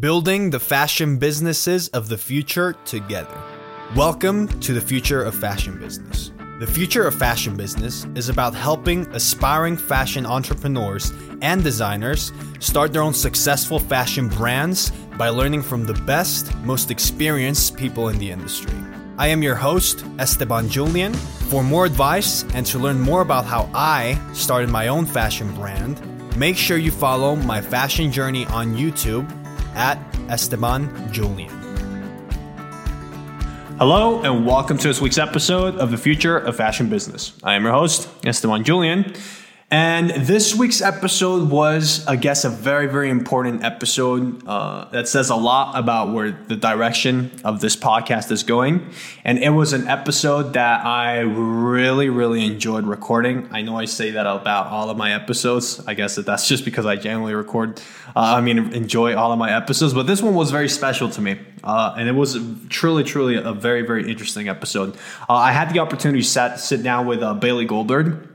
Building the fashion businesses of the future together. Welcome to the future of fashion business. The future of fashion business is about helping aspiring fashion entrepreneurs and designers start their own successful fashion brands by learning from the best, most experienced people in the industry. I am your host, Esteban Julian. For more advice and to learn more about how I started my own fashion brand, make sure you follow my fashion journey on YouTube at Esteban Julian. Hello, and welcome to this week's episode of The Future of Fashion Business. I am your host, Esteban Julian. And this week's episode was, I guess, a very, very important episode uh, that says a lot about where the direction of this podcast is going. And it was an episode that I really, really enjoyed recording. I know I say that about all of my episodes. I guess that that's just because I generally record, uh, I mean, enjoy all of my episodes. But this one was very special to me. Uh, and it was truly, truly a very, very interesting episode. Uh, I had the opportunity to sat, sit down with uh, Bailey Goldberg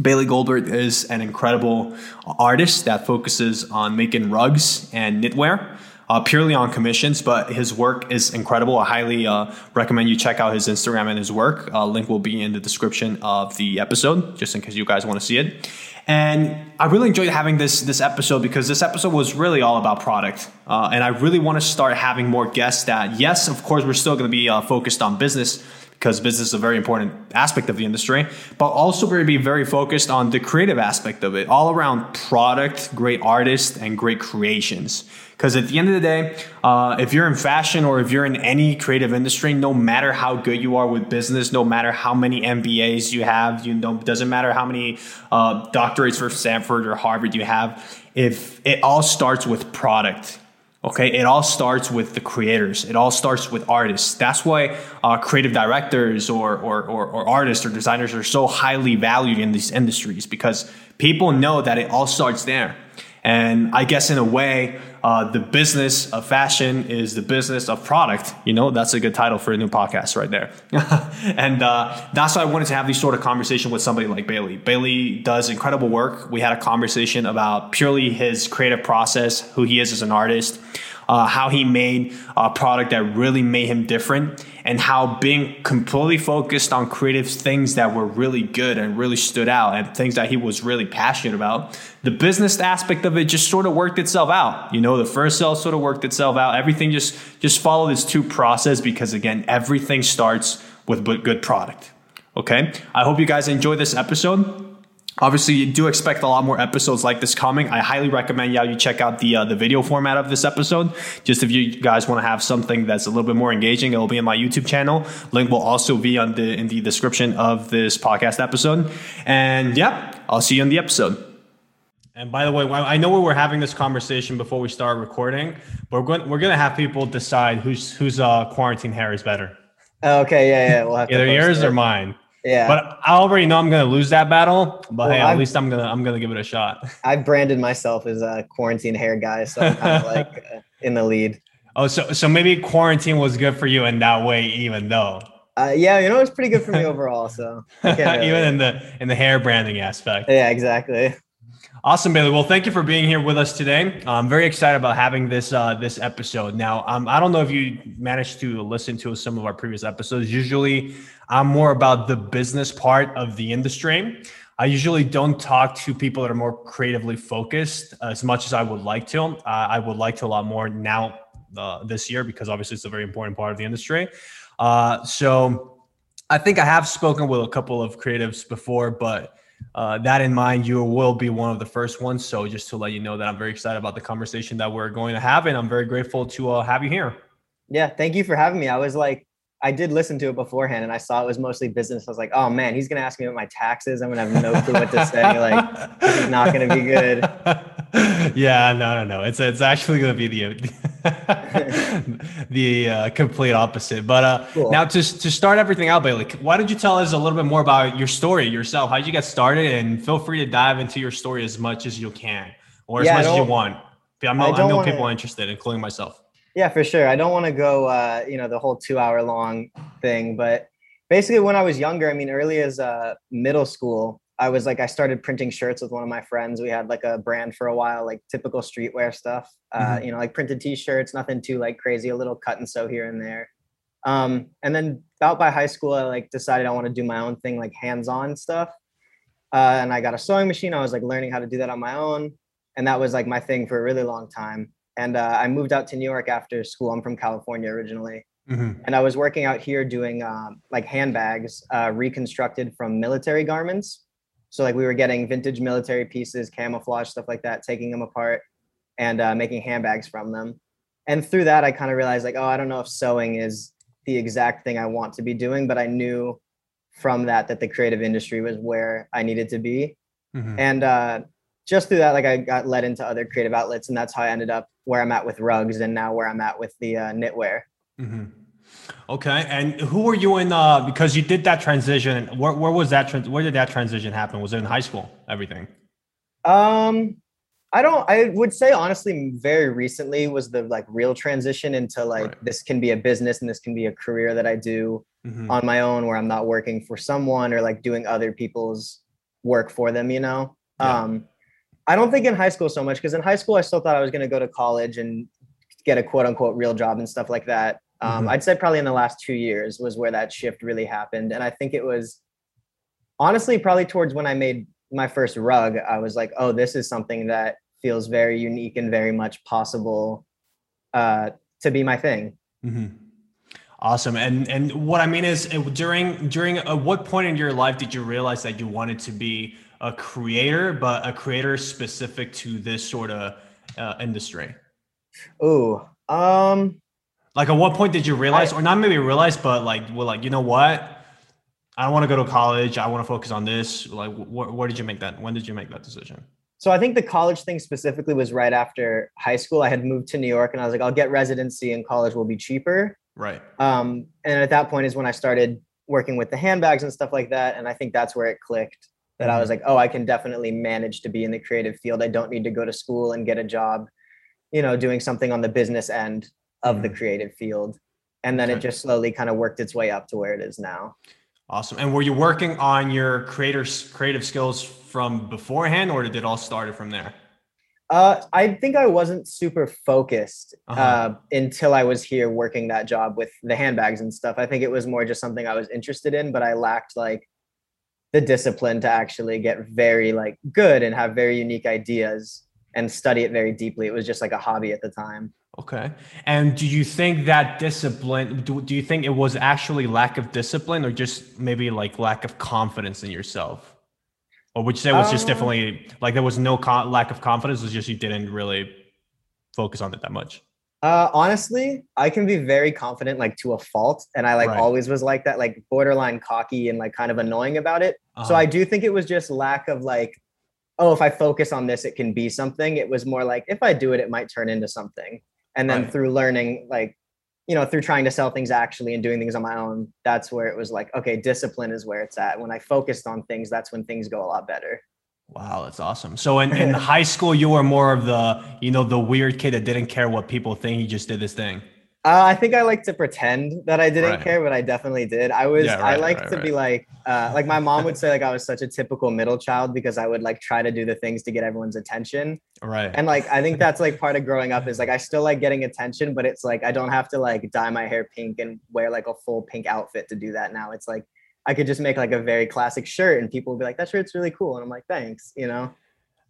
Bailey Goldberg is an incredible artist that focuses on making rugs and knitwear. Uh, purely on commissions, but his work is incredible. I highly uh, recommend you check out his Instagram and his work. Uh, link will be in the description of the episode, just in case you guys want to see it. And I really enjoyed having this this episode because this episode was really all about product, uh, and I really want to start having more guests. That yes, of course, we're still going to be uh, focused on business because business is a very important aspect of the industry, but also we're be very focused on the creative aspect of it, all around product, great artists, and great creations. Because at the end of the day, uh, if you're in fashion or if you're in any creative industry, no matter how good you are with business, no matter how many MBAs you have, you know, doesn't matter how many uh, doctorates for Stanford or Harvard you have, if it all starts with product Okay, it all starts with the creators. It all starts with artists. That's why uh, creative directors or, or, or, or, artists or designers are so highly valued in these industries because people know that it all starts there. And I guess in a way, uh, the business of fashion is the business of product. You know, that's a good title for a new podcast right there. and uh, that's why I wanted to have these sort of conversation with somebody like Bailey. Bailey does incredible work. We had a conversation about purely his creative process, who he is as an artist uh, how he made a product that really made him different, and how being completely focused on creative things that were really good and really stood out and things that he was really passionate about, the business aspect of it just sort of worked itself out. You know, the first sale sort of worked itself out. Everything just just followed this two process because again, everything starts with good product. Okay, I hope you guys enjoy this episode. Obviously, you do expect a lot more episodes like this coming. I highly recommend y'all you check out the uh, the video format of this episode. Just if you guys want to have something that's a little bit more engaging, it will be in my YouTube channel. Link will also be on the in the description of this podcast episode. And yeah, I'll see you in the episode. And by the way, I know we were having this conversation before we start recording, but we're going we're going to have people decide who's whose uh, quarantine hair is better. Okay, yeah, yeah, we'll have either yours or mine. Yeah. But I already know I'm going to lose that battle. But well, hey, at I've, least I'm gonna I'm gonna give it a shot. I've branded myself as a quarantine hair guy, so I'm kind of like uh, in the lead. Oh, so so maybe quarantine was good for you in that way, even though. Uh, yeah, you know, it's pretty good for me overall. So really... even in the in the hair branding aspect. Yeah, exactly. Awesome, Bailey. Well, thank you for being here with us today. I'm very excited about having this uh, this episode. Now, um, I don't know if you managed to listen to some of our previous episodes. Usually, I'm more about the business part of the industry. I usually don't talk to people that are more creatively focused as much as I would like to. Uh, I would like to a lot more now uh, this year because obviously it's a very important part of the industry. Uh, so I think I have spoken with a couple of creatives before, but uh, that in mind, you will be one of the first ones. So just to let you know that I'm very excited about the conversation that we're going to have, and I'm very grateful to uh, have you here. Yeah, thank you for having me. I was like I did listen to it beforehand and I saw it was mostly business. I was like, oh man, he's gonna ask me about my taxes. I'm gonna have no clue what to say. Like, it's not gonna be good. Yeah, no, no, no. It's it's actually gonna be the the uh, complete opposite. But uh, cool. now to to start everything out, Bailey, why don't you tell us a little bit more about your story yourself? How did you get started? And feel free to dive into your story as much as you can, or as much as you want. I'm, I, I know wanna, people are interested, including myself. Yeah, for sure. I don't want to go, uh, you know, the whole two hour long thing, but basically, when I was younger, I mean, early as uh, middle school, I was like, I started printing shirts with one of my friends. We had like a brand for a while, like typical streetwear stuff. Uh, mm-hmm. You know, like printed T-shirts, nothing too like crazy, a little cut and sew here and there. Um, and then about by high school, I like decided I want to do my own thing, like hands-on stuff. Uh, and I got a sewing machine. I was like learning how to do that on my own, and that was like my thing for a really long time. And uh, I moved out to New York after school. I'm from California originally, mm-hmm. and I was working out here doing um, like handbags uh, reconstructed from military garments. So like we were getting vintage military pieces, camouflage stuff like that, taking them apart and uh, making handbags from them. And through that, I kind of realized like, oh, I don't know if sewing is the exact thing I want to be doing, but I knew from that that the creative industry was where I needed to be. Mm-hmm. And uh, just through that, like I got led into other creative outlets, and that's how I ended up where I'm at with rugs, and now where I'm at with the uh, knitwear. Mm-hmm. Okay, and who were you in? Uh, because you did that transition. Where, where was that? Trans- where did that transition happen? Was it in high school? Everything. Um, I don't. I would say honestly, very recently was the like real transition into like right. this can be a business and this can be a career that I do mm-hmm. on my own, where I'm not working for someone or like doing other people's work for them. You know. Yeah. Um, I don't think in high school so much because in high school I still thought I was going to go to college and get a quote unquote real job and stuff like that. Um, mm-hmm. I'd say probably in the last two years was where that shift really happened. And I think it was honestly probably towards when I made my first rug, I was like, oh, this is something that feels very unique and very much possible uh, to be my thing. Mm-hmm. Awesome. And and what I mean is during during uh, what point in your life did you realize that you wanted to be a creator, but a creator specific to this sort of uh, industry? Oh, um, like, at what point did you realize, I, or not maybe realize, but like, well, like, you know what? I don't want to go to college. I want to focus on this. Like, wh- where did you make that? When did you make that decision? So I think the college thing specifically was right after high school. I had moved to New York, and I was like, I'll get residency, and college will be cheaper. Right. Um, and at that point is when I started working with the handbags and stuff like that. And I think that's where it clicked that mm-hmm. I was like, oh, I can definitely manage to be in the creative field. I don't need to go to school and get a job, you know, doing something on the business end of mm-hmm. the creative field. And then okay. it just slowly kind of worked its way up to where it is now. Awesome. And were you working on your creators creative skills from beforehand or did it all started from there? Uh, I think I wasn't super focused uh-huh. uh, until I was here working that job with the handbags and stuff. I think it was more just something I was interested in, but I lacked like the discipline to actually get very like good and have very unique ideas and study it very deeply. It was just like a hobby at the time. Okay. And do you think that discipline, do, do you think it was actually lack of discipline or just maybe like lack of confidence in yourself? Or would you say it was um, just definitely like there was no con- lack of confidence, it was just you didn't really focus on it that much? Uh, honestly, I can be very confident, like to a fault, and I like right. always was like that, like borderline cocky and like kind of annoying about it. Uh-huh. So I do think it was just lack of like, oh, if I focus on this, it can be something. It was more like if I do it, it might turn into something and then right. through learning like you know through trying to sell things actually and doing things on my own that's where it was like okay discipline is where it's at. When i focused on things that's when things go a lot better. Wow that's awesome. So in, in high school you were more of the you know the weird kid that didn't care what people think he just did this thing uh, I think I like to pretend that I didn't right. care, but I definitely did. I was, yeah, right, I like right, to be like, uh, like my mom would say, like I was such a typical middle child because I would like try to do the things to get everyone's attention. Right. And like, I think that's like part of growing up is like, I still like getting attention, but it's like, I don't have to like dye my hair pink and wear like a full pink outfit to do that now. It's like, I could just make like a very classic shirt and people would be like, that shirt's really cool. And I'm like, thanks, you know?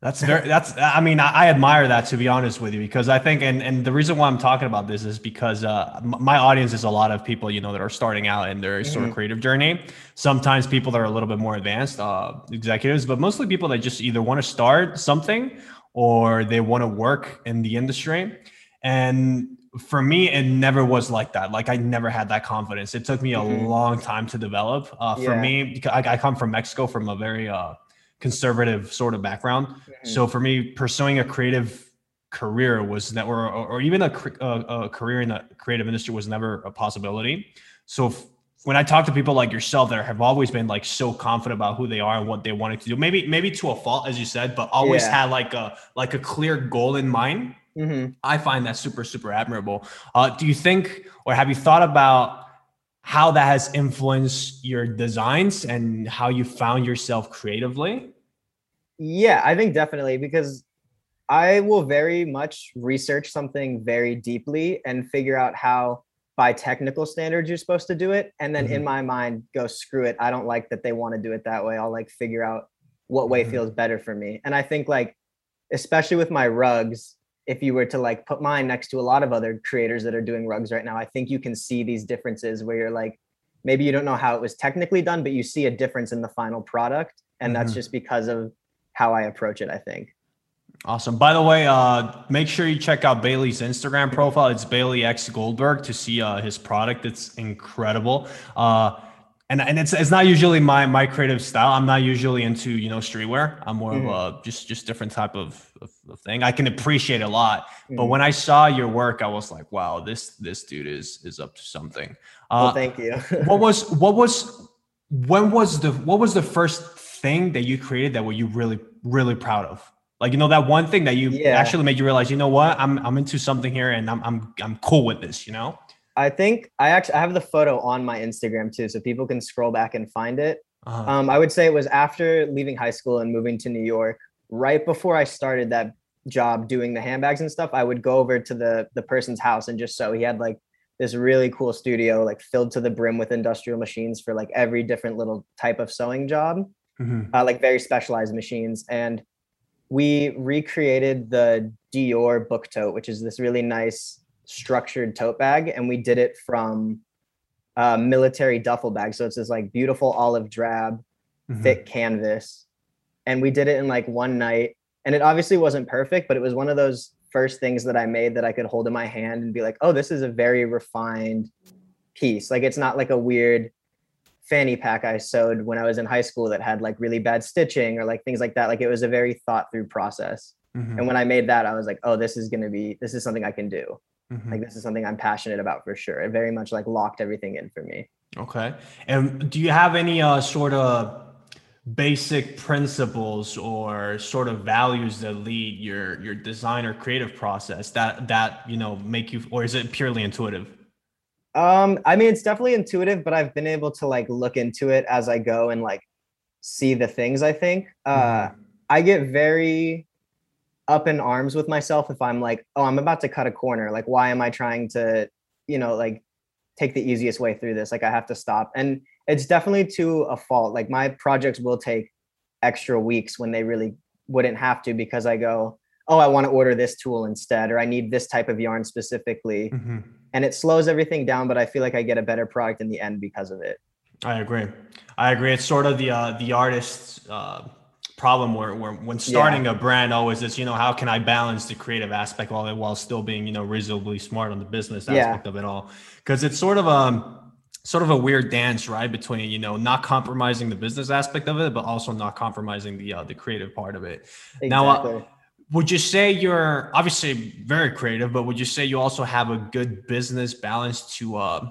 That's very, that's, I mean, I, I, admire that to be honest with you, because I think, and, and the reason why I'm talking about this is because uh, my audience is a lot of people, you know, that are starting out in their mm-hmm. sort of mm-hmm. creative journey. Sometimes people that are a little bit more advanced, uh, executives, but mostly people that just either want to start something or they want to work in the industry. And for me, it never was like that. Like I never had that confidence. It took me a mm-hmm. long time to develop. Uh, for yeah. me, because I, I, come from Mexico, from a very, uh, conservative sort of background. Mm-hmm. So for me, pursuing a creative career was never, or, or even a, a, a, career in the creative industry was never a possibility. So if, when I talk to people like yourself that have always been like so confident about who they are and what they wanted to do, maybe maybe to a fault, as you said, but always yeah. had like a like a clear goal in mind. Mm-hmm. I find that super super admirable. Uh, do you think, or have you thought about how that has influenced your designs and how you found yourself creatively? Yeah, I think definitely because I will very much research something very deeply and figure out how by technical standards you're supposed to do it and then mm-hmm. in my mind go screw it i don't like that they want to do it that way i'll like figure out what way mm-hmm. feels better for me and i think like especially with my rugs if you were to like put mine next to a lot of other creators that are doing rugs right now i think you can see these differences where you're like maybe you don't know how it was technically done but you see a difference in the final product and mm-hmm. that's just because of how i approach it i think Awesome. By the way, uh, make sure you check out Bailey's Instagram profile. It's Bailey X Goldberg to see uh, his product. It's incredible. Uh, and and it's it's not usually my my creative style. I'm not usually into you know streetwear. I'm more mm-hmm. of a just just different type of, of, of, thing. I can appreciate a lot, mm-hmm. but when I saw your work, I was like, wow, this this dude is is up to something. Uh, well, thank you. what was what was when was the what was the first thing that you created that were you really really proud of? Like you know that one thing that you yeah. actually made you realize, you know what, I'm I'm into something here, and I'm I'm I'm cool with this. You know. I think I actually I have the photo on my Instagram too, so people can scroll back and find it. Uh-huh. Um, I would say it was after leaving high school and moving to New York, right before I started that job doing the handbags and stuff. I would go over to the the person's house and just so he had like this really cool studio, like filled to the brim with industrial machines for like every different little type of sewing job, mm-hmm. uh, like very specialized machines. And we recreated the Dior book tote, which is this really nice structured tote bag, and we did it from a military duffel bag. So it's this like beautiful olive drab, mm-hmm. thick canvas, and we did it in like one night. And it obviously wasn't perfect, but it was one of those first things that I made that I could hold in my hand and be like, "Oh, this is a very refined piece." Like it's not like a weird fanny pack I sewed when I was in high school that had like really bad stitching or like things like that. Like it was a very thought through process. Mm-hmm. And when I made that, I was like, oh, this is going to be, this is something I can do. Mm-hmm. Like this is something I'm passionate about for sure. It very much like locked everything in for me. Okay. And do you have any uh, sort of basic principles or sort of values that lead your your design or creative process that that you know make you or is it purely intuitive um, I mean, it's definitely intuitive, but I've been able to like look into it as I go and like see the things. I think uh, mm-hmm. I get very up in arms with myself if I'm like, oh, I'm about to cut a corner. Like, why am I trying to, you know, like take the easiest way through this? Like, I have to stop. And it's definitely to a fault. Like, my projects will take extra weeks when they really wouldn't have to because I go, oh, I want to order this tool instead, or I need this type of yarn specifically. Mm-hmm and it slows everything down but i feel like i get a better product in the end because of it i agree i agree it's sort of the uh, the artist's uh, problem where, where when starting yeah. a brand always is you know how can i balance the creative aspect while while still being you know reasonably smart on the business aspect yeah. of it all because it's sort of a um, sort of a weird dance right between you know not compromising the business aspect of it but also not compromising the uh, the creative part of it exactly. now uh, would you say you're obviously very creative but would you say you also have a good business balance to uh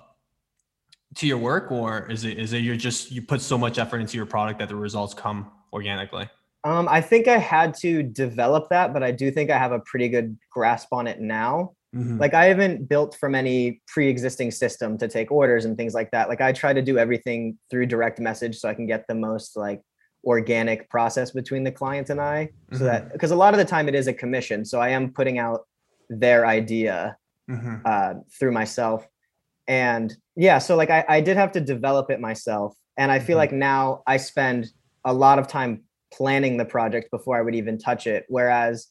to your work or is it is it you're just you put so much effort into your product that the results come organically um i think i had to develop that but i do think i have a pretty good grasp on it now mm-hmm. like i haven't built from any pre-existing system to take orders and things like that like i try to do everything through direct message so i can get the most like organic process between the client and I. So mm-hmm. that because a lot of the time it is a commission. So I am putting out their idea mm-hmm. uh, through myself. And yeah, so like I, I did have to develop it myself. And I feel mm-hmm. like now I spend a lot of time planning the project before I would even touch it. Whereas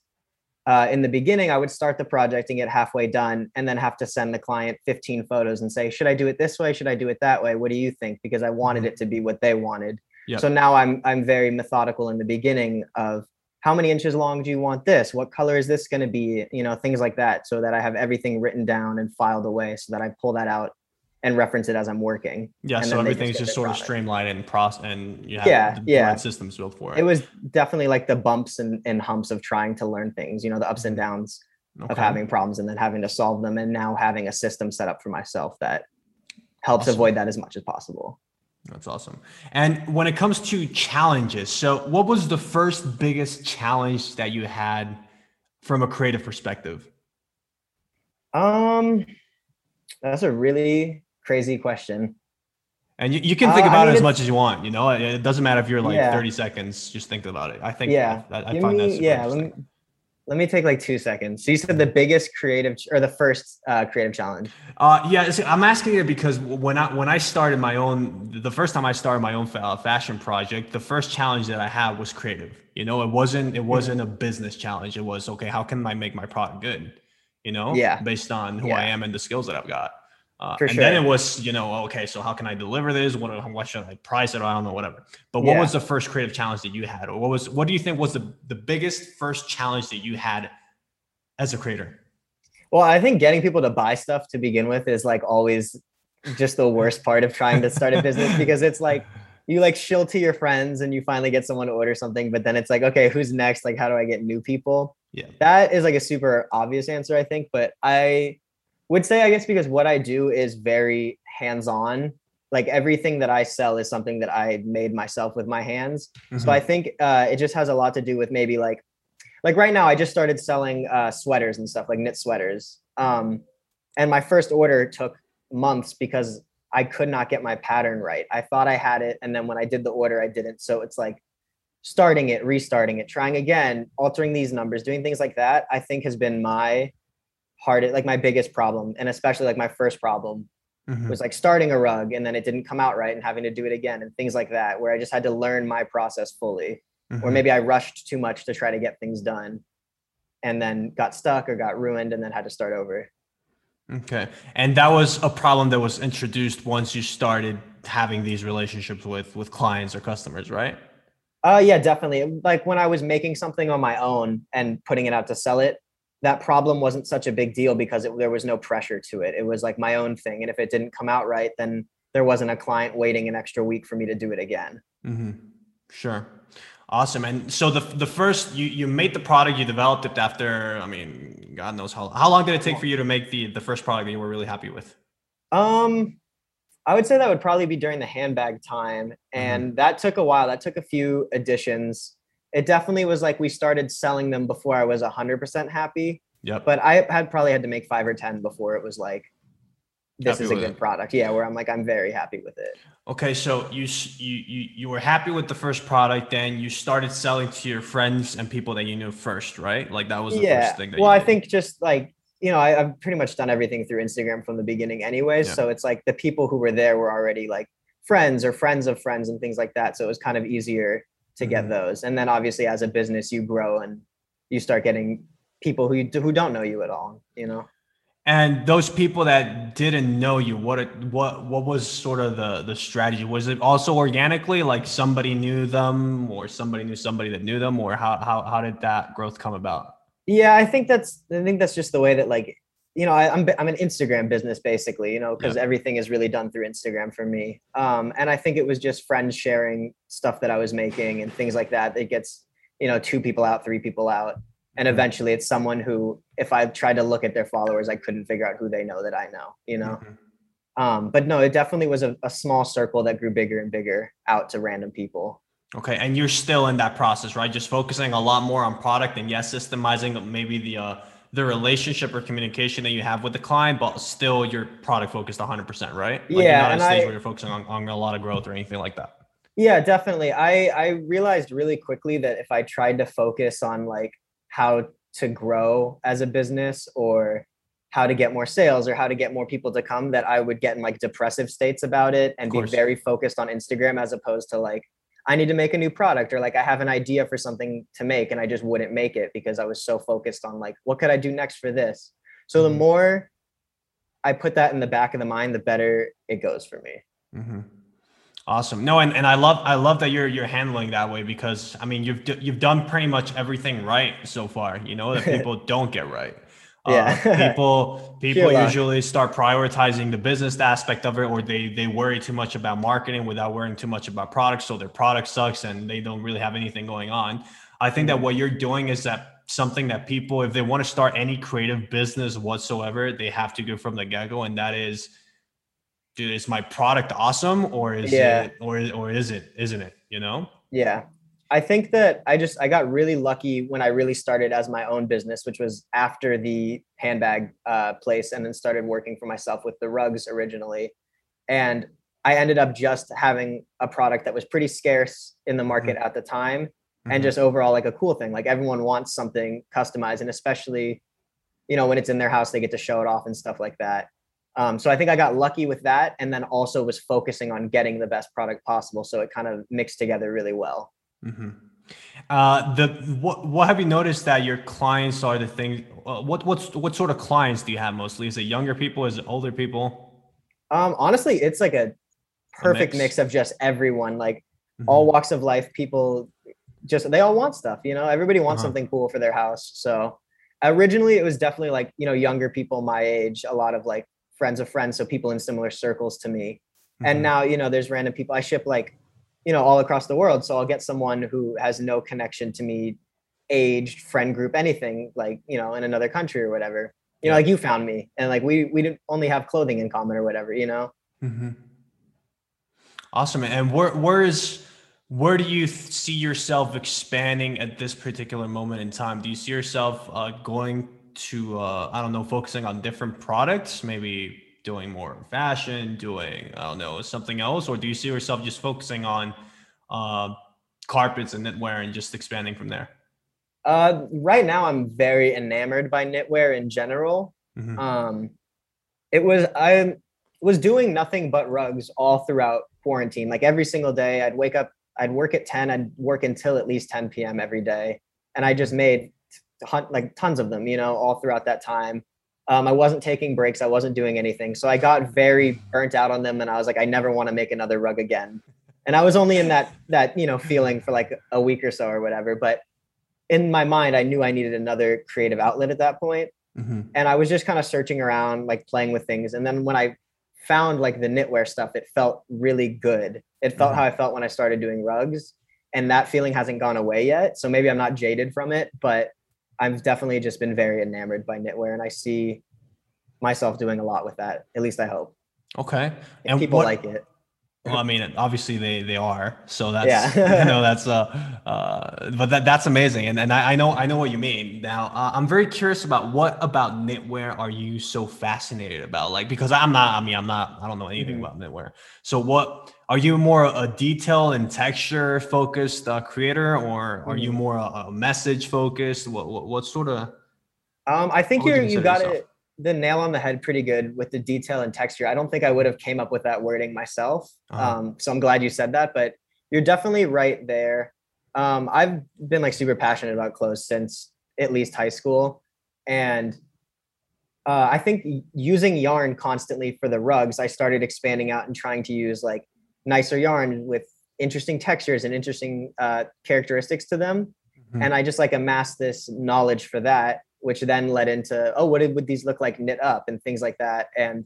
uh, in the beginning, I would start the project and get halfway done and then have to send the client 15 photos and say, should I do it this way? Should I do it that way? What do you think? Because I wanted mm-hmm. it to be what they wanted. Yep. So now I'm I'm very methodical in the beginning of how many inches long do you want this? What color is this going to be? You know, things like that, so that I have everything written down and filed away, so that I pull that out and reference it as I'm working. Yeah, so everything's just, just sort of streamlined and process, and you have yeah, yeah. systems built for it. It was definitely like the bumps and, and humps of trying to learn things. You know, the ups and mm-hmm. downs okay. of having problems and then having to solve them, and now having a system set up for myself that helps awesome. avoid that as much as possible. That's awesome. And when it comes to challenges, so what was the first biggest challenge that you had from a creative perspective? Um that's a really crazy question. And you, you can think uh, about I mean, it as much as you want. You know, it, it doesn't matter if you're like yeah. 30 seconds. Just think about it. I think. Yeah. I, I find me, yeah. Let me, let me take like two seconds. So you said the biggest creative or the first uh, creative challenge. Uh, yeah, I'm asking it because when I when I started my own, the first time I started my own fa- fashion project, the first challenge that I had was creative. You know, it wasn't it wasn't a business challenge. It was okay. How can I make my product good? You know, yeah, based on who yeah. I am and the skills that I've got. Uh, and sure. then it was, you know, okay, so how can I deliver this? What, what should I price it? I don't know, whatever. But what yeah. was the first creative challenge that you had, or what was, what do you think was the the biggest first challenge that you had as a creator? Well, I think getting people to buy stuff to begin with is like always just the worst part of trying to start a business because it's like you like shill to your friends and you finally get someone to order something, but then it's like, okay, who's next? Like, how do I get new people? Yeah. That is like a super obvious answer, I think. But I would say, I guess, because what I do is very hands on. Like everything that I sell is something that I made myself with my hands. Mm-hmm. So I think uh, it just has a lot to do with maybe like like right now i just started selling uh, sweaters and stuff like knit sweaters um, and my first order took months because i could not get my pattern right i thought i had it and then when i did the order i didn't so it's like starting it restarting it trying again altering these numbers doing things like that i think has been my hardest like my biggest problem and especially like my first problem mm-hmm. was like starting a rug and then it didn't come out right and having to do it again and things like that where i just had to learn my process fully mm-hmm. or maybe I rushed too much to try to get things done and then got stuck or got ruined and then had to start over. Okay. And that was a problem that was introduced once you started having these relationships with with clients or customers, right? Uh yeah, definitely. Like when I was making something on my own and putting it out to sell it, that problem wasn't such a big deal because it, there was no pressure to it. It was like my own thing and if it didn't come out right, then there wasn't a client waiting an extra week for me to do it again. Mm-hmm. Sure. Awesome. And so the the first you you made the product, you developed it after, I mean, God knows how how long did it take for you to make the the first product that you were really happy with? Um I would say that would probably be during the handbag time and mm-hmm. that took a while. That took a few editions. It definitely was like we started selling them before I was 100% happy. Yep. But I had probably had to make 5 or 10 before it was like this happy is a good it. product. Yeah, where I'm like I'm very happy with it. Okay, so you you you you were happy with the first product, then you started selling to your friends and people that you knew first, right? Like that was the yeah. first thing. well, I think just like you know, I, have pretty much done everything through Instagram from the beginning, anyways. Yeah. So it's like the people who were there were already like friends or friends of friends and things like that. So it was kind of easier to mm-hmm. get those. And then obviously, as a business, you grow and you start getting people who you, who don't know you at all. You know. And those people that didn't know you, what what what was sort of the the strategy? Was it also organically, like somebody knew them, or somebody knew somebody that knew them, or how how how did that growth come about? Yeah, I think that's I think that's just the way that like you know I, am I'm, I'm an Instagram business basically, you know, because yeah. everything is really done through Instagram for me. Um, and I think it was just friends sharing stuff that I was making and things like that. It gets you know two people out, three people out, and eventually it's someone who if i tried to look at their followers i couldn't figure out who they know that i know you know mm-hmm. um, but no it definitely was a, a, small circle that grew bigger and bigger out to random people okay and you're still in that process right just focusing a lot more on product and yes systemizing maybe the uh, the relationship or communication that you have with the client, but still you're product focused 100%, right? Like yeah. not at a stage I, where you're focusing on, on a lot of growth or anything like that. Yeah, definitely. I, I realized really quickly that if I tried to focus on like how to grow as a business or how to get more sales or how to get more people to come that I would get in like depressive states about it and be very focused on Instagram as opposed to like I need to make a new product or like I have an idea for something to make and I just wouldn't make it because I was so focused on like what could I do next for this. So mm-hmm. the more I put that in the back of the mind, the better it goes for me. Mm-hmm. Awesome. No, and, and I love I love that you're you're handling that way because I mean you've you've done pretty much everything right so far. You know that people don't get right. Yeah. Uh, people people usually start prioritizing the business aspect of it, or they they worry too much about marketing without worrying too much about products. So their product sucks and they don't really have anything going on. I think that mm-hmm. what you're doing is that something that people, if they want to start any creative business whatsoever, they have to go from the get go, and that is dude, is my product awesome or is yeah. it or or is it isn't it? You know? Yeah. I think that I just I got really lucky when I really started as my own business, which was after the handbag uh, place, and then started working for myself with the rugs originally. And I ended up just having a product that was pretty scarce in the market mm-hmm. at the time mm-hmm. and just overall like a cool thing. Like everyone wants something customized and especially, you know, when it's in their house, they get to show it off and stuff like that. Um, so I think I got lucky with that and then also was focusing on getting the best product possible. So it kind of mixed together really well. Mm-hmm. Uh, the what what have you noticed that your clients are the things? Uh, what what's what sort of clients do you have mostly? Is it younger people? Is it older people? Um, honestly, it's like a perfect mix. mix. of just everyone, like mm-hmm. all walks of life. People just they all want stuff. You know, everybody wants uh-huh. something cool for their house. So originally, it was definitely like you know younger people my age, a lot of like friends of friends, so people in similar circles to me. Mm-hmm. And now you know there's random people. I ship like you know all across the world, so I'll get someone who has no connection to me, age friend group, anything like you know in another country or whatever you know, like you found me and like we we didn't only have clothing in common or whatever, you know. Mm-hmm. Awesome. And where where is where do you see yourself expanding at this particular moment in time? Do you see yourself uh, going to uh, I don't know, focusing on different products, maybe doing more fashion, doing I don't know something else, or do you see yourself just focusing on uh, carpets and knitwear and just expanding from there? Uh, right now, I'm very enamored by knitwear in general. Mm-hmm. Um, it was I was doing nothing but rugs all throughout quarantine. Like every single day, I'd wake up, I'd work at 10, I'd work until at least 10 p.m. every day, and I just made like tons of them. You know, all throughout that time. Um, I wasn't taking breaks. I wasn't doing anything. So I got very burnt out on them, and I was like, I never want to make another rug again. And I was only in that that you know feeling for like a week or so or whatever. But in my mind, I knew I needed another creative outlet at that point. Mm-hmm. And I was just kind of searching around, like playing with things. And then when I found like the knitwear stuff, it felt really good. It felt mm-hmm. how I felt when I started doing rugs. And that feeling hasn't gone away yet. So maybe I'm not jaded from it, but I've definitely just been very enamored by knitwear. And I see myself doing a lot with that. At least I hope. Okay. And people what, like it. Well, I mean, obviously they they are. So that's yeah. you know that's uh, uh but that that's amazing, and and I, I know I know what you mean. Now uh, I'm very curious about what about knitwear are you so fascinated about? Like because I'm not. I mean, I'm not. I don't know anything mm-hmm. about knitwear. So what are you more a detail and texture focused uh, creator, or are you mm-hmm. more a, a message focused? What, what what sort of? Um, I think you're you got yourself? it the nail on the head pretty good with the detail and texture. I don't think I would have came up with that wording myself. Uh-huh. Um, so I'm glad you said that, but you're definitely right there. Um, I've been like super passionate about clothes since at least high school. And uh, I think using yarn constantly for the rugs, I started expanding out and trying to use like nicer yarn with interesting textures and interesting uh, characteristics to them. Mm-hmm. And I just like amassed this knowledge for that which then led into oh what would these look like knit up and things like that. And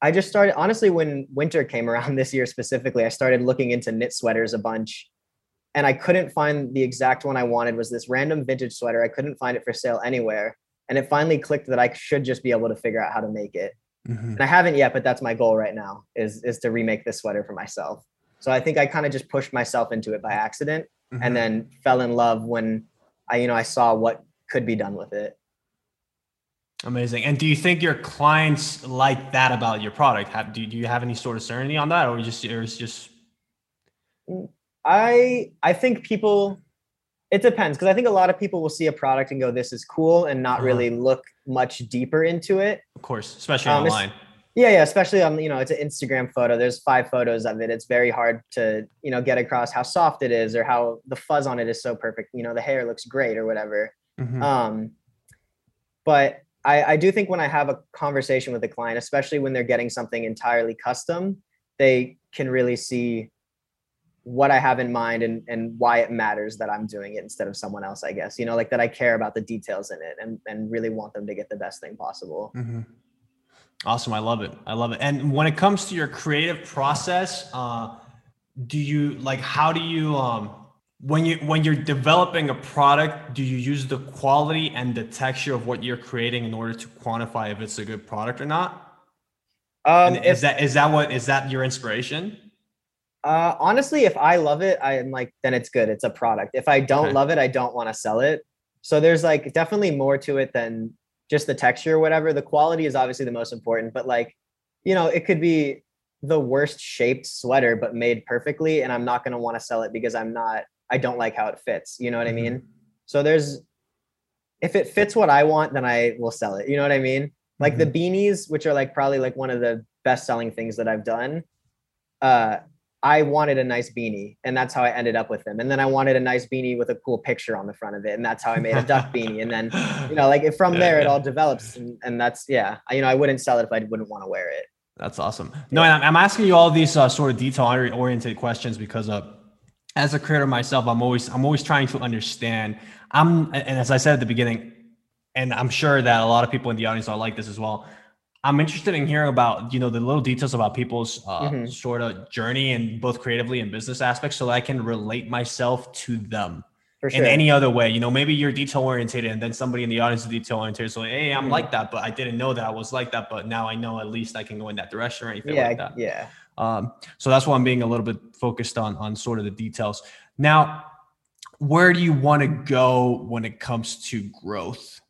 i just started honestly when winter came around this year specifically i started looking into knit sweaters a bunch. And i couldn't find the exact one i wanted was this random vintage sweater. I couldn't find it for sale anywhere. And it finally clicked that i should just be able to figure out how to make it. Mm-hmm. and i haven't yet but that's my goal right now is is to remake this sweater for myself. So i think i kind of just pushed myself into it by accident mm-hmm. and then fell in love when i you know i saw what could be done with it. Amazing. And do you think your clients like that about your product? Have, do, do you have any sort of certainty on that, or just or it's just? I I think people. It depends because I think a lot of people will see a product and go, "This is cool," and not uh-huh. really look much deeper into it. Of course, especially um, online. Yeah, yeah, especially on you know it's an Instagram photo. There's five photos of it. It's very hard to you know get across how soft it is or how the fuzz on it is so perfect. You know the hair looks great or whatever. Mm-hmm. Um, but I, I do think when I have a conversation with a client, especially when they're getting something entirely custom, they can really see what I have in mind and, and why it matters that I'm doing it instead of someone else, I guess, you know, like that I care about the details in it and, and really want them to get the best thing possible. Mm-hmm. Awesome. I love it. I love it. And when it comes to your creative process, uh, do you like, how do you, um, when you when you're developing a product do you use the quality and the texture of what you're creating in order to quantify if it's a good product or not? Um, if, is that is that what is that your inspiration? Uh, honestly if i love it i'm like then it's good. It's a product. If i don't okay. love it i don't want to sell it. So there's like definitely more to it than just the texture or whatever. The quality is obviously the most important but like you know it could be the worst shaped sweater but made perfectly and I'm not going to want to sell it because I'm not I don't like how it fits. You know what mm-hmm. I mean? So there's if it fits what I want, then I will sell it. You know what I mean? Like mm-hmm. the beanies, which are like probably like one of the best selling things that I've done. Uh, I wanted a nice beanie, and that's how I ended up with them. And then I wanted a nice beanie with a cool picture on the front of it, and that's how I made a duck beanie. And then, you know, like from yeah, there, yeah. it all develops, and, and that's yeah. I, you know, I wouldn't sell it if I wouldn't want to wear it. That's awesome. No, and I'm asking you all these uh, sort of detail oriented questions because uh, as a creator myself, I'm always I'm always trying to understand. I'm and as I said at the beginning, and I'm sure that a lot of people in the audience are like this as well. I'm interested in hearing about you know the little details about people's uh, mm-hmm. sort of journey and both creatively and business aspects, so that I can relate myself to them sure. in any other way. You know, maybe you're detail oriented, and then somebody in the audience is detail oriented. So hey, I'm mm-hmm. like that, but I didn't know that I was like that, but now I know at least I can go in that direction or anything yeah, like that. Yeah. Um, so that's why I'm being a little bit focused on on sort of the details. Now, where do you want to go when it comes to growth?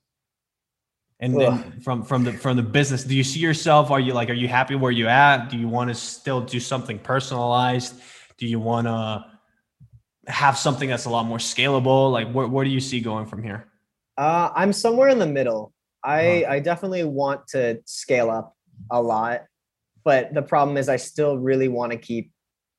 And then from from the from the business, do you see yourself? Are you like, are you happy where you at? Do you want to still do something personalized? Do you want to have something that's a lot more scalable? Like, where where do you see going from here? Uh, I'm somewhere in the middle. I uh-huh. I definitely want to scale up a lot, but the problem is I still really want to keep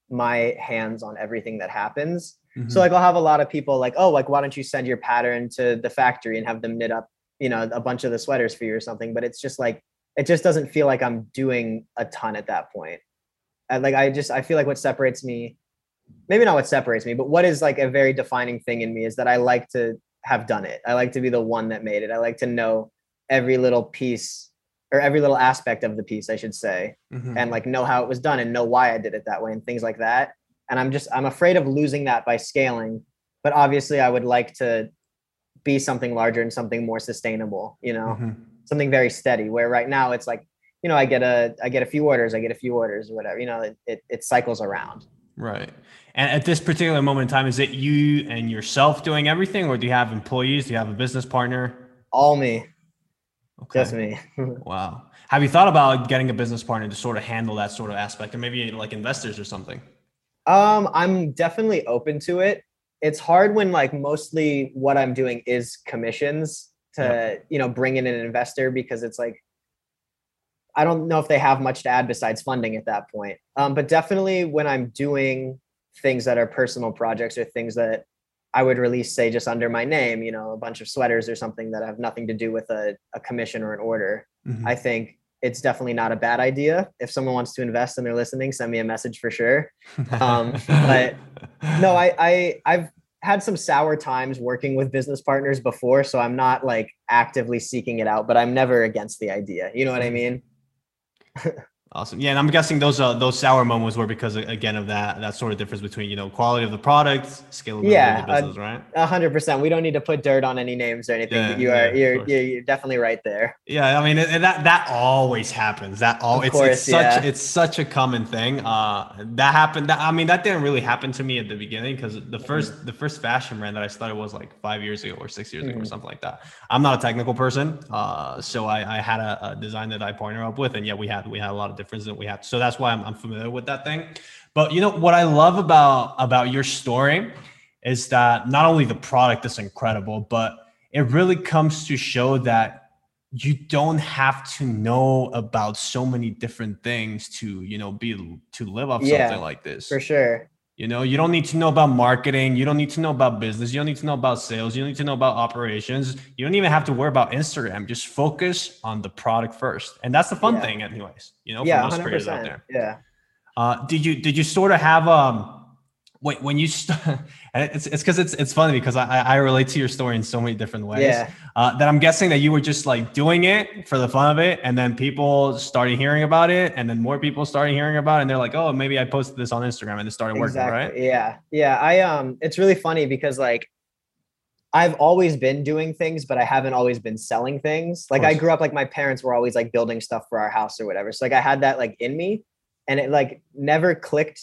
my hands on everything that happens. Mm-hmm. So like I'll have a lot of people like, oh, like why don't you send your pattern to the factory and have them knit up you know a bunch of the sweaters for you or something but it's just like it just doesn't feel like i'm doing a ton at that point. point and like i just i feel like what separates me maybe not what separates me but what is like a very defining thing in me is that i like to have done it i like to be the one that made it i like to know every little piece or every little aspect of the piece i should say mm-hmm. and like know how it was done and know why i did it that way and things like that. And i'm just i'm afraid of losing that by scaling but obviously i would like to be something larger and something more sustainable you know mm-hmm. something very steady where right now it's like you know i get a i get a few orders i get a few orders or whatever you know it, it, it cycles around. Right. And at this particular moment in time is it you and yourself doing everything or do you have employees do you have a business partner? All me okay. just me. Wow. Have you thought about getting a business partner to sort of handle that sort of aspect or maybe like investors or something? Um i'm definitely open to it. It's hard when like mostly what I'm doing is commissions to you know bring in an investor because it's like I don't know if they have much to add besides funding at that point. Um, but definitely when I'm doing things that are personal projects or things that I would release, say, just under my name, you know, a bunch of sweaters or something that have nothing to do with a, a commission or an order. Mm-hmm. I think it's definitely not a bad idea. If someone wants to invest and they're listening, send me a message for sure. Um, but no, I, I I've had some sour times working with business partners before, so I'm not like actively seeking it out, but I'm never against the idea. You know what I mm-hmm. mean? Awesome. Yeah, and I'm guessing those uh, those sour moments were because again of that that sort of difference between you know quality of the product, scalability yeah, of the business, right? A hundred percent. We don't need to put dirt on any names or anything. Yeah, you are yeah, you're, you're, you're definitely right there. Yeah, I mean that that always happens. That all it's, course, it's such yeah. it's such a common thing. Uh, that happened. That, I mean that didn't really happen to me at the beginning because the 1st mm-hmm. the first fashion brand that I started was like five years ago or six years mm-hmm. ago or mm-hmm. something like that. I'm not a technical person, uh, so I, I had a, a design that I partner up with, and yeah, we had we had a lot of differences that we have. So that's why I'm, I'm familiar with that thing. But you know what I love about about your story is that not only the product is incredible, but it really comes to show that you don't have to know about so many different things to you know be to live off yeah, something like this for sure you know you don't need to know about marketing you don't need to know about business you don't need to know about sales you don't need to know about operations you don't even have to worry about instagram just focus on the product first and that's the fun yeah. thing anyways you know yeah, for most 100%. creators out there yeah uh, did you did you sort of have um when, when you st- it's it's because it's it's funny because I I relate to your story in so many different ways. Yeah. Uh, that I'm guessing that you were just like doing it for the fun of it, and then people started hearing about it, and then more people started hearing about it, and they're like, oh, maybe I posted this on Instagram, and it started working, exactly. right? Yeah, yeah. I um, it's really funny because like I've always been doing things, but I haven't always been selling things. Like I grew up like my parents were always like building stuff for our house or whatever. So like I had that like in me and it like never clicked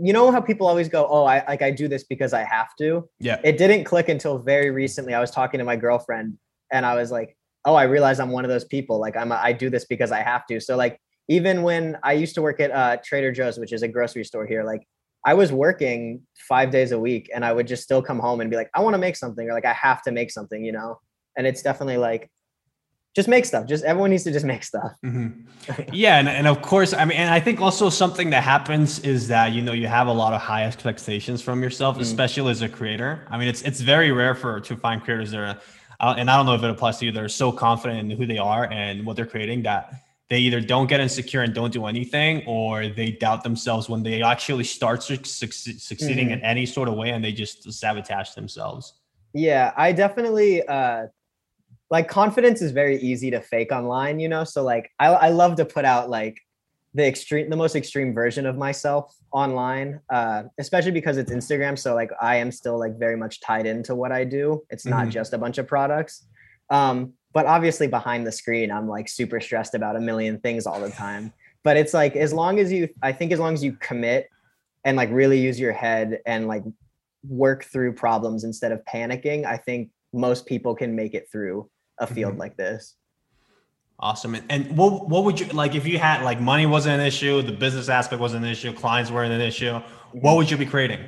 you know how people always go, "Oh, I like I do this because I have to." Yeah. It didn't click until very recently. I was talking to my girlfriend, and I was like, "Oh, I realize I'm one of those people. Like I'm a, I do this because I have to." So like even when I used to work at uh, Trader Joe's, which is a grocery store here, like I was working five days a week and I would just still come home and be like, I want to make something or like I have to make something, you know? And it's definitely like, just make stuff. Just everyone needs to just make stuff. Mm-hmm. yeah. And, and of course, I mean, and I think also something that happens is that, you know, you have a lot of high expectations from yourself, mm especially as a creator. I mean, it's, it's very rare for, to find creators that are, uh, and I don't know if it applies to you, they're so confident in who they are and what they're creating that they either don't get insecure and don't do anything or they doubt themselves when they actually start su- succeeding mm-hmm. in any sort of way and they just sabotage themselves yeah i definitely uh like confidence is very easy to fake online you know? So like i, I love to put out like the extreme the most extreme version of myself online uh especially because it's instagram. So like i am still like very much tied into what i do. It's not mm-hmm. just a bunch of products. Um but obviously behind the screen i'm like super stressed about a million things all the time. But it's like as long as you i think as long as you commit and like really use your head and like work through problems instead of panicking i think most people can make it through a field mm-hmm. like this awesome and, and what, what would you like if you had like money wasn't an issue the business aspect wasn't an issue clients weren't an issue what mm-hmm. would you be creating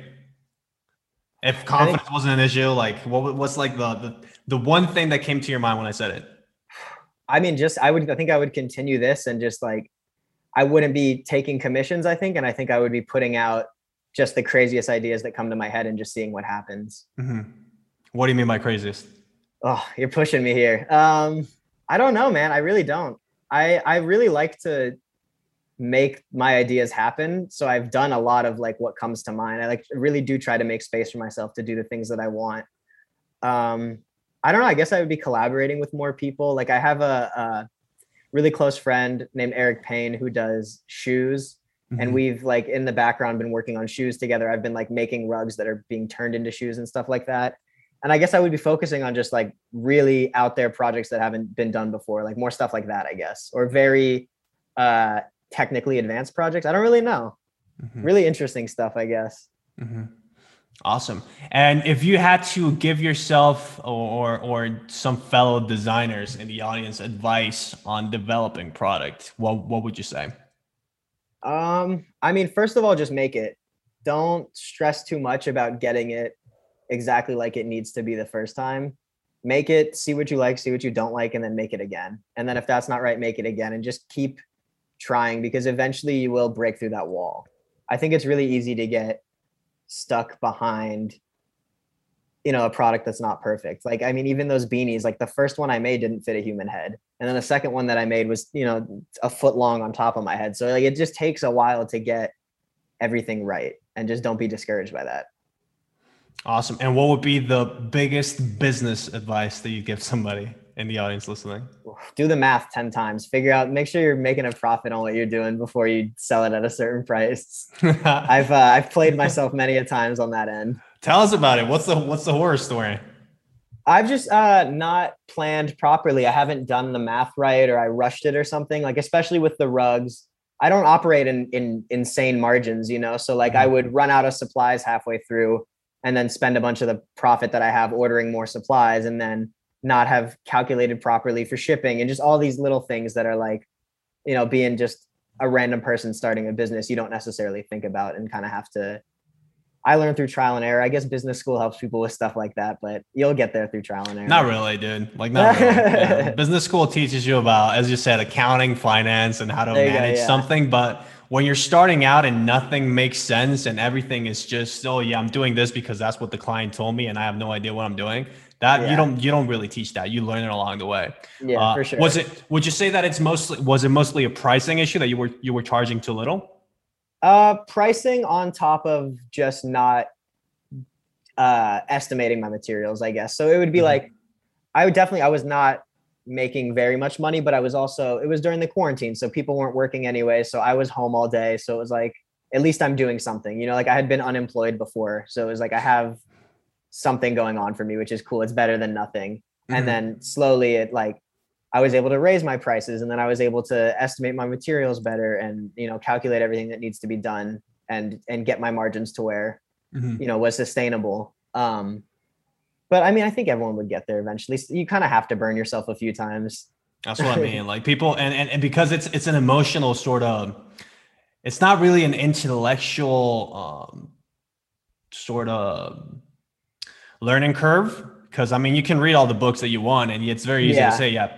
if confidence think, wasn't an issue like what what's like the, the the one thing that came to your mind when I said it? I mean, just I would I think I would continue this and just like I wouldn't be taking commissions, I think, and I think I would be putting out just the craziest ideas that come to my head and just seeing what happens. Mm-hmm. What do you mean by craziest? Oh, you're pushing me here. Um, I don't know, man. I really don't. I I really like to make my ideas happen. So I've done a lot of like what comes to mind. I like really do try to make space for myself to do the things that I want. Um, I don't know. I guess I would be collaborating with more people. Like I have a, a really close friend named Eric Payne who does shoes. Mm-hmm. And we've like in the background been working on shoes together. I've been like making rugs that are being turned into shoes and stuff like that. And I guess I would be focusing on just like really out there projects that haven't been done before, like more stuff like that, I guess, or very uh, technically advanced projects. I don't really know. Mm-hmm. Really interesting stuff, I guess. Mm-hmm. Awesome. And if you had to give yourself or, or, or some fellow designers in the audience advice on developing product, what what would you say? Um, I mean, first of all, just make it. Don't stress too much about getting it exactly like it needs to be the first time. Make it, see what you like, see what you don't like, and then make it again. And then if that's not right, make it again and just keep trying because eventually you will break through that wall. I think it's really easy to get stuck behind you know a product that's not perfect like i mean even those beanies like the first one i made didn't fit a human head and then the second one that i made was you know a foot long on top of my head so like it just takes a while to get everything right and just don't be discouraged by that awesome and what would be the biggest business advice that you give somebody in the audience listening? Do the math 10 times. Figure out, make sure you're making a profit on what you're doing before you sell it at a certain price. I've uh, I've played myself many a times on that end. Tell us about it. What's the what's the horror story? I've just uh, not planned properly. I haven't done the math right, or I rushed it or something. Like especially with the rugs, I don't operate in in insane margins, you know. So like I mm-hmm. would run out of supplies halfway through, and then spend a bunch of the profit that I have ordering more supplies, and then not have calculated properly for shipping and just all these little things that are like you know being just a random person starting a business you don't necessarily think about and kind of have to I learned through trial and error. I guess business school helps people with stuff like that, but you'll get there through trial and error. Not really, dude. Like not really. yeah. Business school teaches you about, as you said, accounting, finance, and how to manage go, yeah. something. But when you're starting out and nothing makes sense and everything is just, oh yeah, I'm doing this because that's what the client told me, and I have no idea what I'm doing. That yeah. you don't you don't really teach that. You learn it along the way. Yeah, uh, for sure. Was it? Would you say that it's mostly was it mostly a pricing issue that you were you were charging too little? Uh, pricing on top of just not uh, estimating my materials, I guess. So it would be mm-hmm. like, I would definitely, I was not making very much money, but I was also, it was during the quarantine. So people weren't working anyway. So I was home all day. So it was like, at least I'm doing something, you know, like I had been unemployed before. So it was like, I have something going on for me, which is cool. It's better than nothing. Mm-hmm. And then slowly it like I was able to raise my prices and then I was able to estimate my materials better and you know calculate everything that needs to be done and and get my margins to where mm-hmm. you know was sustainable. Um but I mean I think everyone would get there eventually. So you kind of have to burn yourself a few times. That's what I mean. Like people, and, and and because it's it's an emotional sort of, it's not really an intellectual um, sort of learning curve. Because I mean, you can read all the books that you want, and it's very easy Yeah. to say, yeah,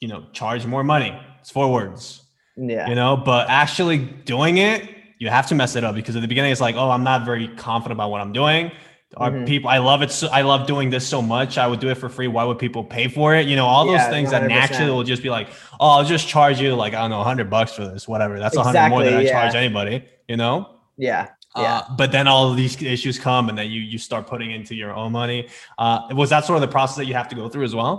you know, charge more money. It's four words. Yeah. you know but actually doing it you have to mess it up because at the beginning it's like oh i'm not very confident about what i'm doing are Mhm. people i love it so i love doing this so much i would do it for free why would people pay for it you know all those Yeah, things that 100%. naturally will just be like oh i'll just charge you like i don't know 100 bucks for this whatever that's a 100 more than i yeah. charge anybody you know Yeah. Yeah. uh, but then all of these issues come and then you you start putting into your own money uh, was that sort of the process that you have to go through as well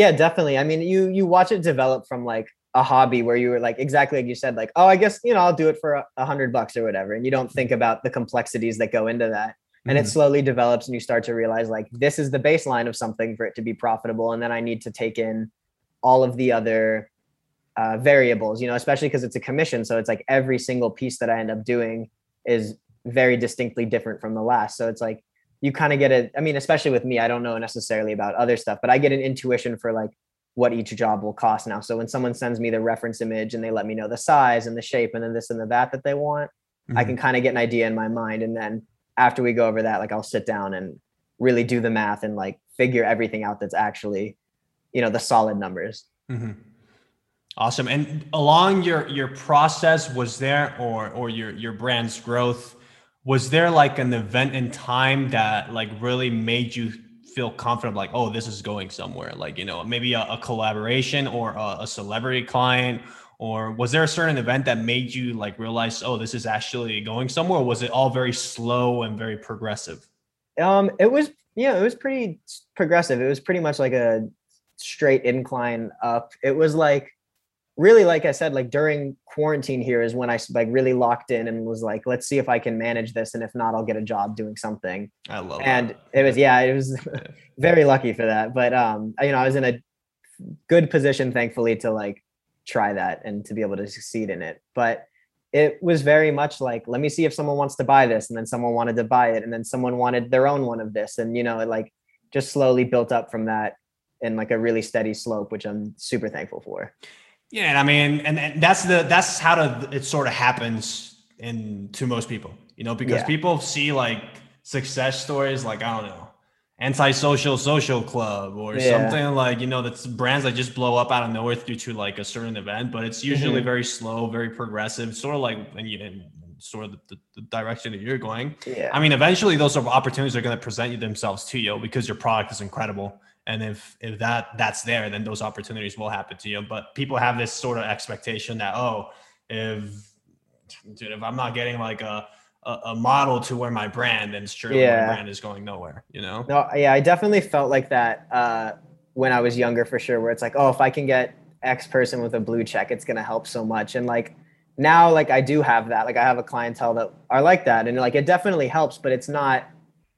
Yeah, definitely. I mean, you you watch it develop from like a hobby where you were like exactly like you said, like, oh, I guess you know I'll do it for a hundred bucks or whatever, and you don't think about the complexities that go into that, and it Mhm. slowly develops, and you start to realize like this is the baseline of something for it to be profitable, and then I need to take in all of the other uh, variables, you know, especially because it's a commission, so it's like every single piece that I end up doing is very distinctly different from the last, so it's like you kind of get a i mean especially with me i don't know necessarily about other stuff but i get an intuition for like what each job will cost now so when someone sends me the reference image and they let me know the size and the shape and then this and the that that they want i Mhm. can kind of get an idea in my mind and then after we go over that like i'll sit down and really do the math and like figure everything out that's actually you know the solid numbers Mhm. Awesome. And along your your process, was there or or your your brand's growth, was there like an event in time that like really made you feel confident, like, oh, this is going somewhere? Like, you know, maybe a, a collaboration or a, a celebrity client, or was there a certain event that made you like realize, oh, this is actually going somewhere? Or was it all very slow and very progressive? um it was yeah it was pretty progressive it was pretty much like a straight incline up it was like really like i said like during quarantine here is when i like really locked in and was like let's see if i can manage this and if not i'll get a job doing something I love and that. it was yeah it was very lucky for that but um you know i was in a good position thankfully to like try that and to be able to succeed in it. But it was very much like let me see if someone wants to buy this and then someone wanted to buy it and then someone wanted their own one of this. And you know it like just slowly built up from that in like a really steady slope which i'm super thankful for. Yeah, and I mean, and, and that's the that's how to, it sort of happens in to most people, you know, because Yeah. people see like success stories, like I don't know, anti-social social club or Yeah. something like you know that's brands that just blow up out of nowhere due to like a certain event, but it's usually Mhm. very slow, very progressive, sort of like and you and sort of the, the direction that you're going. yeah I mean, eventually those are opportunities are going to present themselves to you because your product is incredible. And if if that that's there, then those opportunities will happen to you. But people have this sort of expectation that oh, if dude, if I'm not getting like a a, a model to where my brand, then surely Yeah. my brand is going nowhere. You know? No, yeah, I definitely felt like that uh, when I was younger for sure, where it's like, oh, if I can get X person with a blue check, it's gonna help so much. And like now, like I do have that. Like I have a clientele that are like that, and like it definitely helps, but it's not,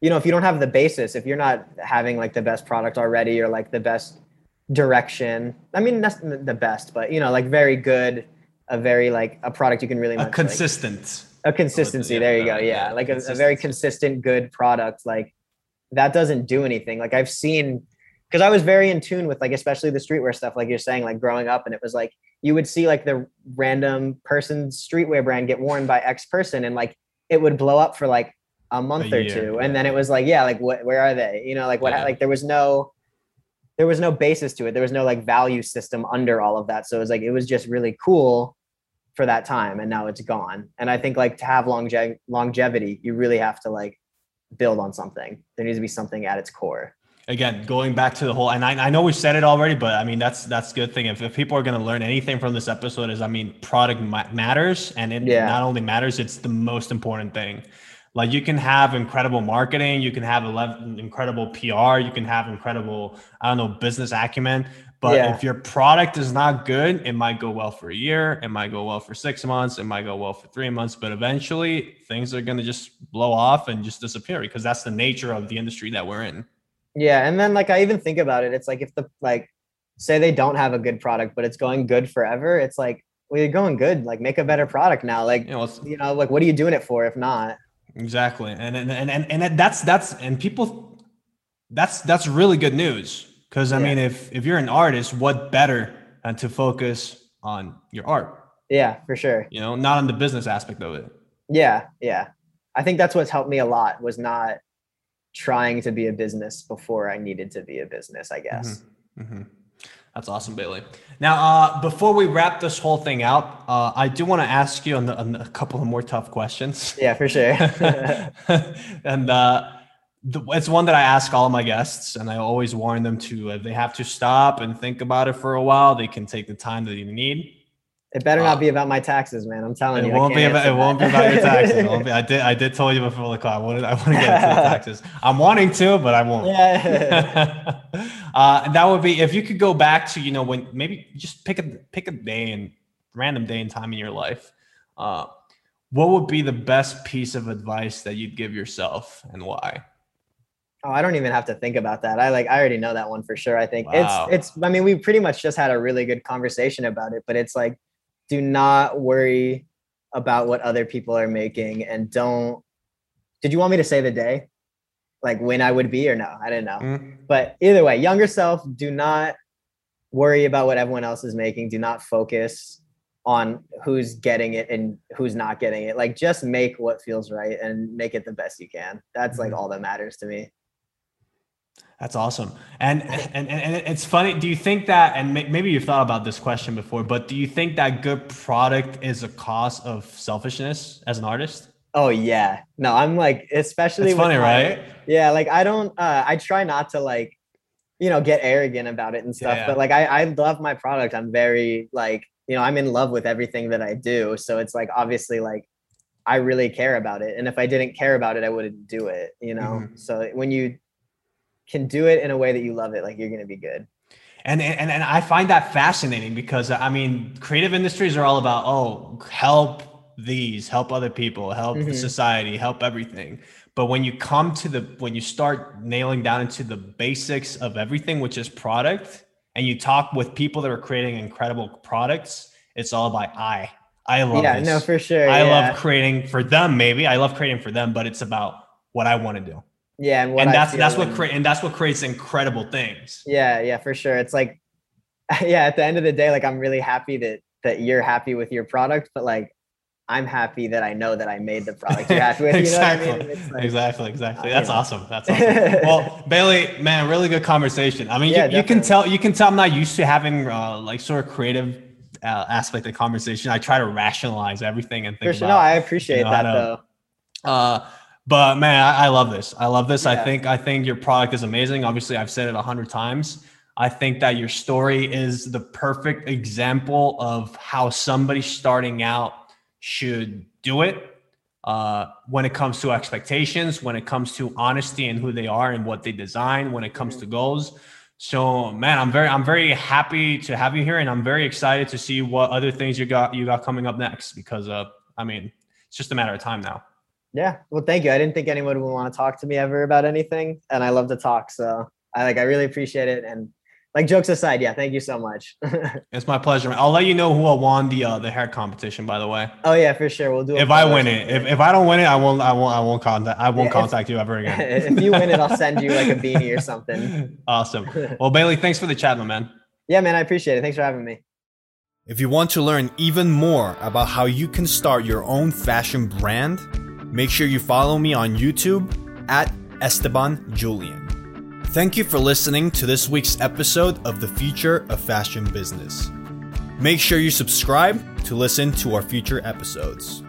you know, if you don't have the basis, if you're not having like the best product already or like the best direction. I mean, that's the best, but you know, like very good, a very like a product you can really A much, like, consistent. A consistency. there you go. yeah, like a, a very consistent good product like that doesn't do anything. Like i've seen because i was very in tune with like especially the streetwear stuff like you're saying like growing up and it was like you would see like the random person's streetwear brand get worn by x person and like it would blow up for like a month or year, two yeah. and then it was like yeah like what where are they? You know like what Yeah. like there was no there was no basis to it. There was no like value system under all of that. So it was like it was just really cool for that time and now it's gone. And i think like to have longe- longevity you really have to like build on something. There needs to be something at its core. Again going back to the whole and I, I know we've said it already but i mean that's that's a good thing. If, if people are going to learn anything from this episode is i mean product ma- matters and it Yeah. not only matters it's the most important thing. Like you can have incredible marketing you can have ele- incredible pr you can have incredible i don't know business acumen but Yeah. if your product is not good it might go well for a year it might go well for six months it might go well for three months but eventually things are going to just blow off and just disappear because that's the nature of the industry that we're in yeah and then like i even think about it it's like if the like say they don't have a good product but it's going good forever it's like well you're going good like make a better product now like you know you know like what are you doing it for if not Exactly. And and and and, and that's that's and people that's that's really good news because I Yeah. mean if if you're an artist what better and to focus on your art. Yeah, for sure. You know, not on the business aspect of it. Yeah, yeah. I think that's what's helped me a lot was not trying to be a business before I needed to be a business, I guess. Mm-hmm. Mm-hmm. That's awesome, Bailey. Now, uh, before we wrap this whole thing out, uh, I do want to ask you on, the, on, a couple of more tough questions. Yeah, for sure. and uh, the, it's one that I ask all my guests, and I always warn them to uh, they have to stop and think about it for a while. They can take the time that they need. It better not uh, be about my taxes, man. I'm telling it you. Won't be about, it won't be about your taxes. Be, I did I did tell you before the call. I want to, I want to get into the taxes. I'm wanting to, but I won't. Yeah. uh, and that would be if you could go back to you know when maybe just pick a pick a day and random day and time in your life. Uh, what would be the best piece of advice that you'd give yourself and why? Oh, I don't even have to think about that. I like I already know that one for sure. I think wow. it's it's I mean, we pretty much just had a really good conversation about it, but it's like do not worry about what other people are making and don't did you want me to say the day like when i would be or no i didn't know mm. but either way younger self do not worry about what everyone else is making do not focus on who's getting it and who's not getting it like just make what feels right and make it the best you can that's like mm-hmm. all that matters to me that's awesome. And, and and it's funny. Do you think that? And maybe you've thought about this question before, but do you think that good product is a cause of selfishness as an artist? Oh yeah. No, I'm like, especially. It's funny, my, right? Yeah, like I don't. uh I try not to like, you know, get arrogant about it and stuff. Yeah. But like, I I love my product. I'm very like, you know, I'm in love with everything that I do. So it's like obviously like I really care about it. And if I didn't care about it, I wouldn't do it, you know? Mm-hmm. So when you can do it in a way that you love it, like you're going to be good. And, and and I find that fascinating because I mean, creative industries are all about oh, help these, help other people, help mm-hmm. society, help everything. But when you come to the when you start nailing down into the basics of everything, which is product, and you talk with people that are creating incredible products, it's all about I. I love yeah, this. no, for sure. I yeah. love creating for them. Maybe I love creating for them, but it's about what I want to do. Yeah, and, and that's that's what create and that's what creates incredible things. Yeah, yeah, for sure. It's like, yeah, at the end of the day, like I'm really happy that that you're happy with your product, but like I'm happy that I know that I made the product you're happy with. exactly. You know I mean? like, exactly. Exactly. That's awesome. That's awesome. well, Bailey, man, really good conversation. I mean, yeah, you, you, can tell you can tell I'm not used to having uh, like sort of creative uh, aspect of conversation. I try to rationalize everything and think. Sure. About, no, I appreciate you know, that to, though. Uh, but man, I, I love this. I love this. Yeah. I think I think your product is amazing. Obviously, I've said it a hundred times. I think that your story is the perfect example of how somebody starting out should do it. Uh, when it comes to expectations, when it comes to honesty and who they are and what they design, when it comes to goals. So, man, I'm very, I'm very happy to have you here, and I'm very excited to see what other things you got, you got coming up next. Because, uh, I mean, it's just a matter of time now. Yeah. Well, thank you. I didn't think anyone would want to talk to me ever about anything. And I love to talk. So I like, I really appreciate it. And like jokes aside, yeah, thank you so much. it's my pleasure. I'll let you know who won the uh, the hair competition. By the way. Oh yeah, for sure. We'll do. it. If I win it, if, if I don't win it, I won't. I won't. I won't contact. I won't yeah, contact if, you ever again. if you win it, I'll send you like a beanie or something. Awesome. Well, Bailey, thanks for the chat, my man. Yeah, man, I appreciate it. Thanks for having me. If you want to learn even more about how you can start your own fashion brand Make sure you follow me on YouTube at Esteban Julian. Thank you for listening to this week's episode of The Future of Fashion Business. Make sure you subscribe to listen to our future episodes.